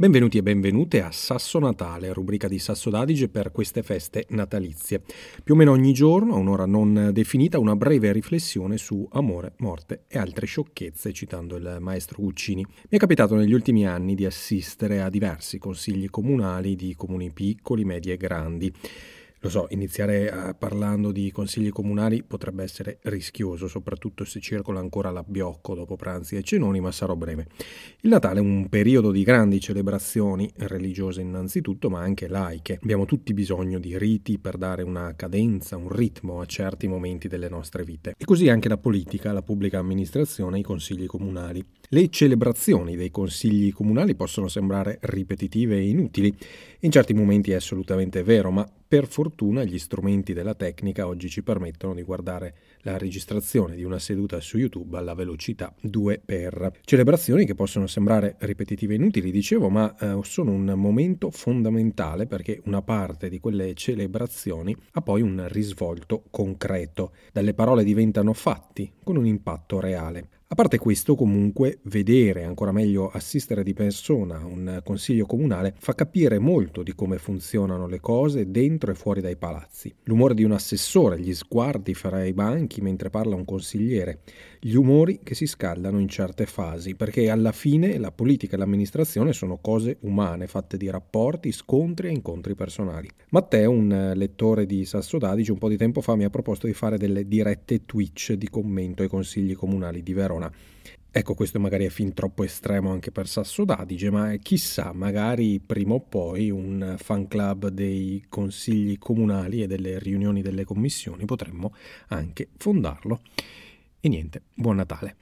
Benvenuti e benvenute a Sasso Natale, rubrica di Sasso d'Adige per queste feste natalizie. Più o meno ogni giorno, a un'ora non definita, una breve riflessione su amore, morte e altre sciocchezze, citando il maestro Guccini. Mi è capitato negli ultimi anni di assistere a diversi consigli comunali di comuni piccoli, medi e grandi. Lo so, iniziare uh, parlando di consigli comunali potrebbe essere rischioso, soprattutto se circola ancora l'abbiocco dopo pranzi e cenoni, ma sarò breve. Il Natale è un periodo di grandi celebrazioni, religiose innanzitutto, ma anche laiche. Abbiamo tutti bisogno di riti per dare una cadenza, un ritmo a certi momenti delle nostre vite. E così anche la politica, la pubblica amministrazione e i consigli comunali. Le celebrazioni dei consigli comunali possono sembrare ripetitive e inutili. In certi momenti è assolutamente vero, ma per fortuna gli strumenti della tecnica oggi ci permettono di guardare la registrazione di una seduta su YouTube alla velocità 2x. Celebrazioni che possono sembrare ripetitive e inutili, dicevo, ma eh, sono un momento fondamentale perché una parte di quelle celebrazioni ha poi un risvolto concreto. Dalle parole diventano fatti con un impatto reale. A parte questo, comunque, vedere, ancora meglio assistere di persona un consiglio comunale fa capire molto di come funzionano le cose dentro e fuori dai palazzi. L'umore di un assessore, gli sguardi fra i banchi mentre parla un consigliere, gli umori che si scaldano in certe fasi, perché alla fine la politica e l'amministrazione sono cose umane, fatte di rapporti, scontri e incontri personali. Matteo, un lettore di Sasso d'Adige, un po' di tempo fa mi ha proposto di fare delle dirette Twitch di commento ai consigli comunali di Verona Verona. Ecco, questo magari è fin troppo estremo anche per Sasso d'Adige, ma chissà, magari prima o poi un fan club dei consigli comunali e delle riunioni delle commissioni potremmo anche fondarlo. E niente, buon Natale.